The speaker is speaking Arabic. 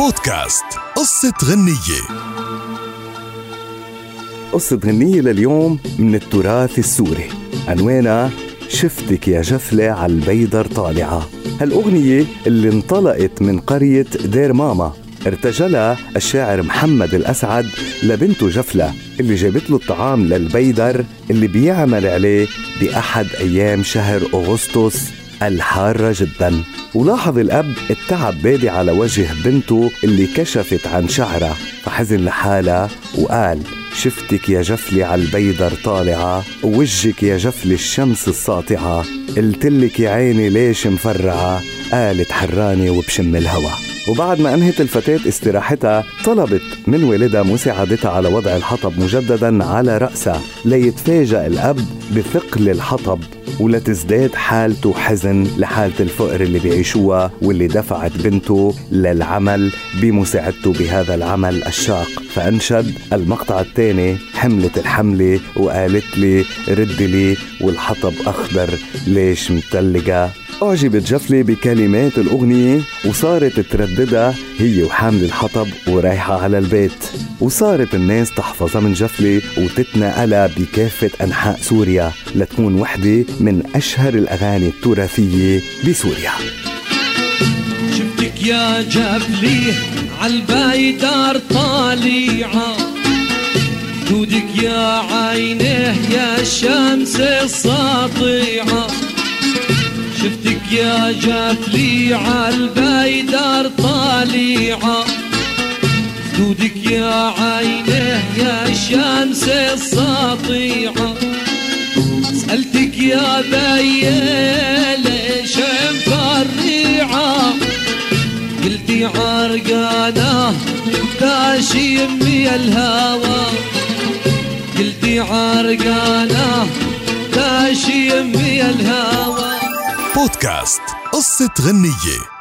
بودكاست قصة غنية. قصة غنية لليوم من التراث السوري. عنوانها شفتك يا جفلة على البيدر طالعة. هالأغنية اللي انطلقت من قرية دير ماما. ارتجلها الشاعر محمد الأسعد لبنته جفلة اللي جابت له الطعام للبيدر اللي بيعمل عليه بأحد أيام شهر أغسطس. الحارة جدا. ولاحظ الأب التعب بادي على وجه بنته اللي كشفت عن شعرها. فحزن لحالها وقال شفتك يا جفلي على البيدر طالعة ووجهك يا جفلي الشمس الساطعة. قلتلك يا عيني ليش مفرعة؟ قالت حراني وبشم الهوى. وبعد ما أنهت الفتاة استراحتها طلبت من والدها مساعدتها على وضع الحطب مجددا على رأسها ليتفاجأ الأب بثقل الحطب. ولتزداد حالته حزن لحالة الفقر اللي بيعيشوها واللي دفعت بنته للعمل بمساعدته بهذا العمل الشاق. فأنشد المقطع الثاني حملت الحملة وقالت لي رد لي والحطب أخضر ليش متلقة أعجبت جفلي بكلمات الأغنية وصارت ترددها هي وحامل الحطب ورايحة على البيت. وصارت الناس تحفظها من جفلي وتتنقلها بكافة أنحاء سوريا لتكون وحدة من أشهر الأغاني التراثية بسوريا. شفتك يا جفلي عالبيدار طالعة. جودك يا عينه يا الشمس الساطعة شفتك يا جفلي عالبيدار طالعة. جودك يا عينه يا الشمس الساطعة سألتك يا بيه ليش مفرعة. قلتي عرقانة داشي يمي الهوى. قلتي عرقانة داشي يمي الهوى. بودكاست قصة غنية.